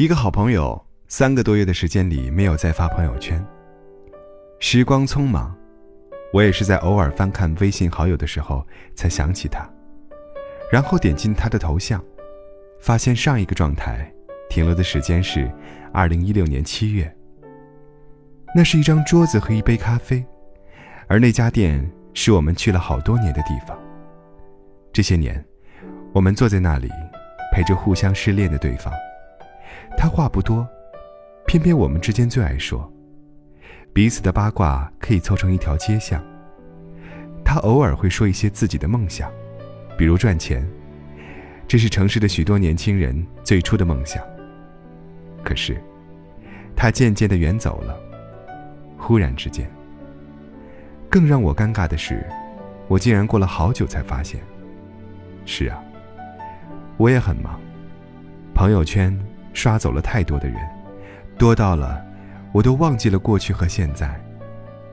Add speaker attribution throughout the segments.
Speaker 1: 一个好朋友三个多月的时间里没有再发朋友圈。时光匆忙，我也是在偶尔翻看微信好友的时候才想起他，然后点进他的头像，发现上一个状态停留的时间是二零一六年七月。那是一张桌子和一杯咖啡，而那家店是我们去了好多年的地方。这些年，我们坐在那里，陪着互相失恋的对方。他话不多，偏偏我们之间最爱说，彼此的八卦可以凑成一条街巷。他偶尔会说一些自己的梦想，比如赚钱，这是城市的许多年轻人最初的梦想。可是，他渐渐的远走了。忽然之间，更让我尴尬的是，我竟然过了好久才发现。是啊，我也很忙，朋友圈。刷走了太多的人，多到了，我都忘记了过去和现在，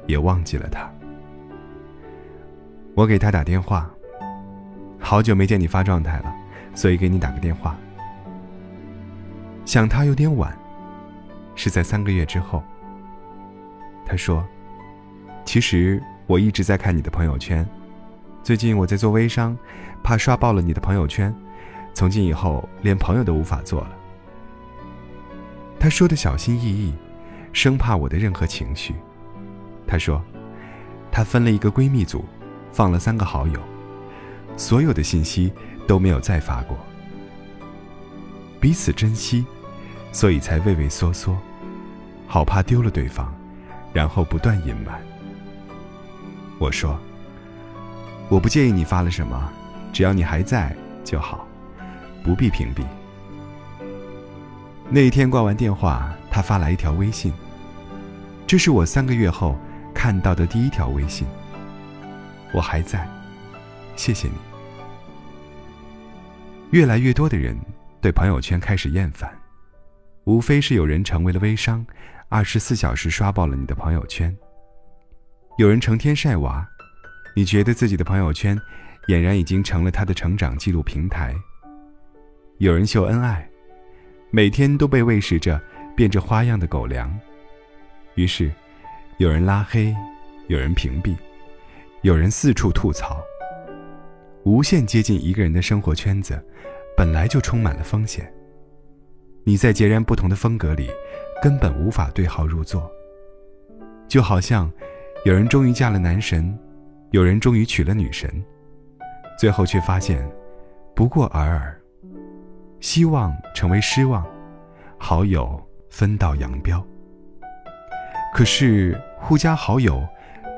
Speaker 1: 也忘记了他。我给他打电话，好久没见你发状态了，所以给你打个电话。想他有点晚，是在三个月之后。他说：“其实我一直在看你的朋友圈，最近我在做微商，怕刷爆了你的朋友圈，从今以后连朋友都无法做了。”他说的小心翼翼，生怕我的任何情绪。他说，他分了一个闺蜜组，放了三个好友，所有的信息都没有再发过。彼此珍惜，所以才畏畏缩缩，好怕丢了对方，然后不断隐瞒。我说，我不介意你发了什么，只要你还在就好，不必屏蔽。那一天挂完电话，他发来一条微信。这是我三个月后看到的第一条微信。我还在，谢谢你。越来越多的人对朋友圈开始厌烦，无非是有人成为了微商，二十四小时刷爆了你的朋友圈；有人成天晒娃，你觉得自己的朋友圈俨然已经成了他的成长记录平台；有人秀恩爱。每天都被喂食着变着花样的狗粮，于是，有人拉黑，有人屏蔽，有人四处吐槽。无限接近一个人的生活圈子，本来就充满了风险。你在截然不同的风格里，根本无法对号入座。就好像，有人终于嫁了男神，有人终于娶了女神，最后却发现，不过尔尔。希望成为失望，好友分道扬镳。可是互加好友，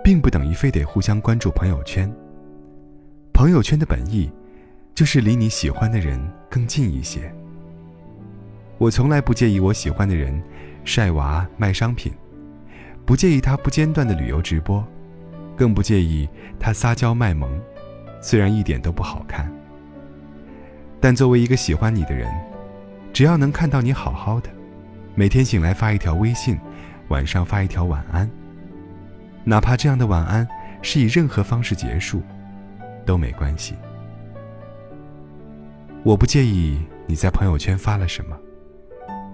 Speaker 1: 并不等于非得互相关注朋友圈。朋友圈的本意，就是离你喜欢的人更近一些。我从来不介意我喜欢的人晒娃卖商品，不介意他不间断的旅游直播，更不介意他撒娇卖萌，虽然一点都不好看。但作为一个喜欢你的人，只要能看到你好好的，每天醒来发一条微信，晚上发一条晚安，哪怕这样的晚安是以任何方式结束，都没关系。我不介意你在朋友圈发了什么，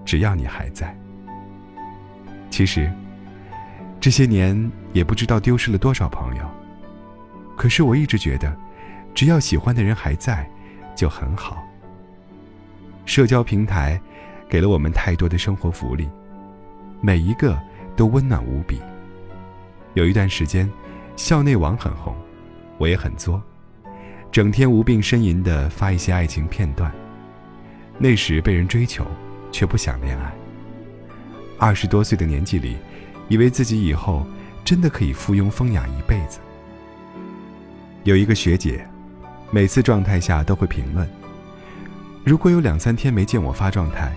Speaker 1: 只要你还在。其实，这些年也不知道丢失了多少朋友，可是我一直觉得，只要喜欢的人还在。就很好。社交平台给了我们太多的生活福利，每一个都温暖无比。有一段时间，校内网很红，我也很作，整天无病呻吟的发一些爱情片段。那时被人追求，却不想恋爱。二十多岁的年纪里，以为自己以后真的可以附庸风雅一辈子。有一个学姐。每次状态下都会评论。如果有两三天没见我发状态，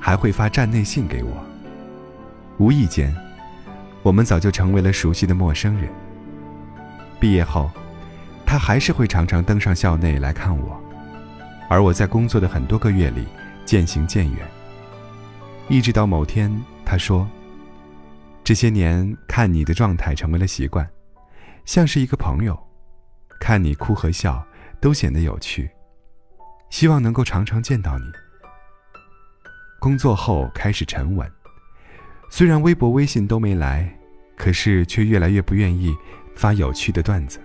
Speaker 1: 还会发站内信给我。无意间，我们早就成为了熟悉的陌生人。毕业后，他还是会常常登上校内来看我，而我在工作的很多个月里渐行渐远。一直到某天，他说：“这些年看你的状态成为了习惯，像是一个朋友，看你哭和笑。”都显得有趣。希望能够常常见到你。工作后开始沉稳，虽然微博、微信都没来，可是却越来越不愿意发有趣的段子，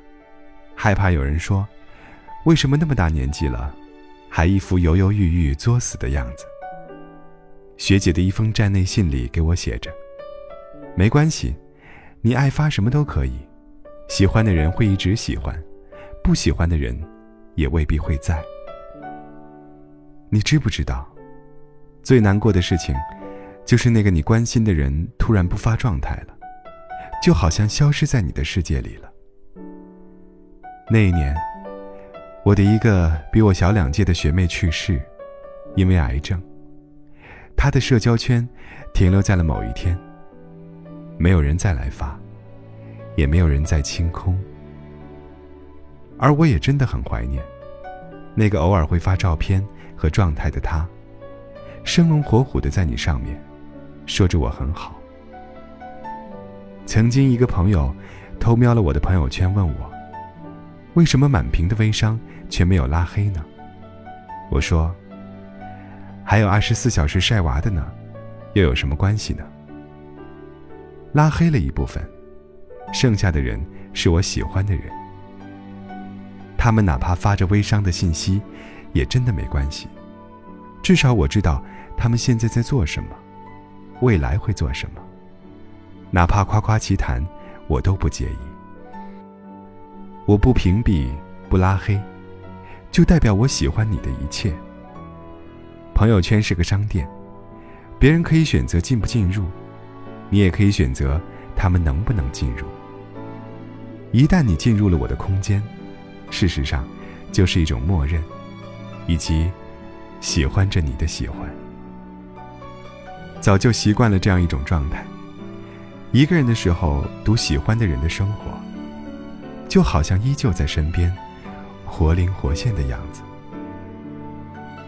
Speaker 1: 害怕有人说：“为什么那么大年纪了，还一副犹犹豫豫、作死的样子？”学姐的一封站内信里给我写着：“没关系，你爱发什么都可以，喜欢的人会一直喜欢，不喜欢的人也未必会在。”你知不知道，最难过的事情，就是那个你关心的人突然不发状态了，就好像消失在你的世界里了。那一年，我的一个比我小两届的学妹去世，因为癌症。她的社交圈停留在了某一天，没有人再来发，也没有人再清空。而我也真的很怀念，那个偶尔会发照片。和状态的他，生龙活虎的在你上面，说着我很好。曾经一个朋友偷瞄了我的朋友圈，问我，为什么满屏的微商却没有拉黑呢？我说，还有二十四小时晒娃的呢，又有什么关系呢？拉黑了一部分，剩下的人是我喜欢的人，他们哪怕发着微商的信息。也真的没关系，至少我知道他们现在在做什么，未来会做什么。哪怕夸夸其谈，我都不介意。我不屏蔽，不拉黑，就代表我喜欢你的一切。朋友圈是个商店，别人可以选择进不进入，你也可以选择他们能不能进入。一旦你进入了我的空间，事实上，就是一种默认。以及喜欢着你的喜欢，早就习惯了这样一种状态。一个人的时候，读喜欢的人的生活，就好像依旧在身边，活灵活现的样子。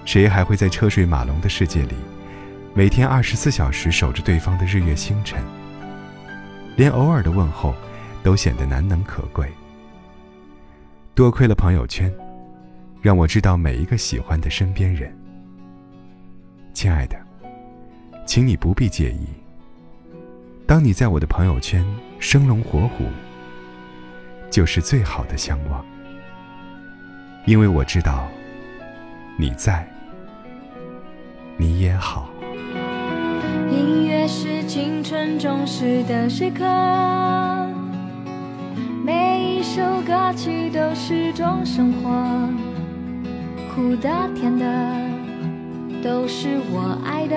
Speaker 1: 谁还会在车水马龙的世界里，每天二十四小时守着对方的日月星辰？连偶尔的问候，都显得难能可贵。多亏了朋友圈。让我知道每一个喜欢的身边人，亲爱的，请你不必介意。当你在我的朋友圈生龙活虎，就是最好的相望。因为我知道你在，你也好。
Speaker 2: 音乐是青春忠实的时刻，首歌曲都是种生活。苦的、甜的，都是我爱的。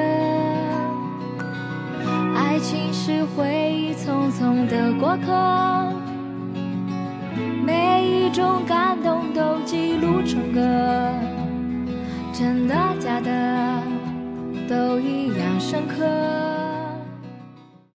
Speaker 2: 爱情是回忆匆匆的过客，每一种感动都记录成歌。真的、假的，都一样深刻。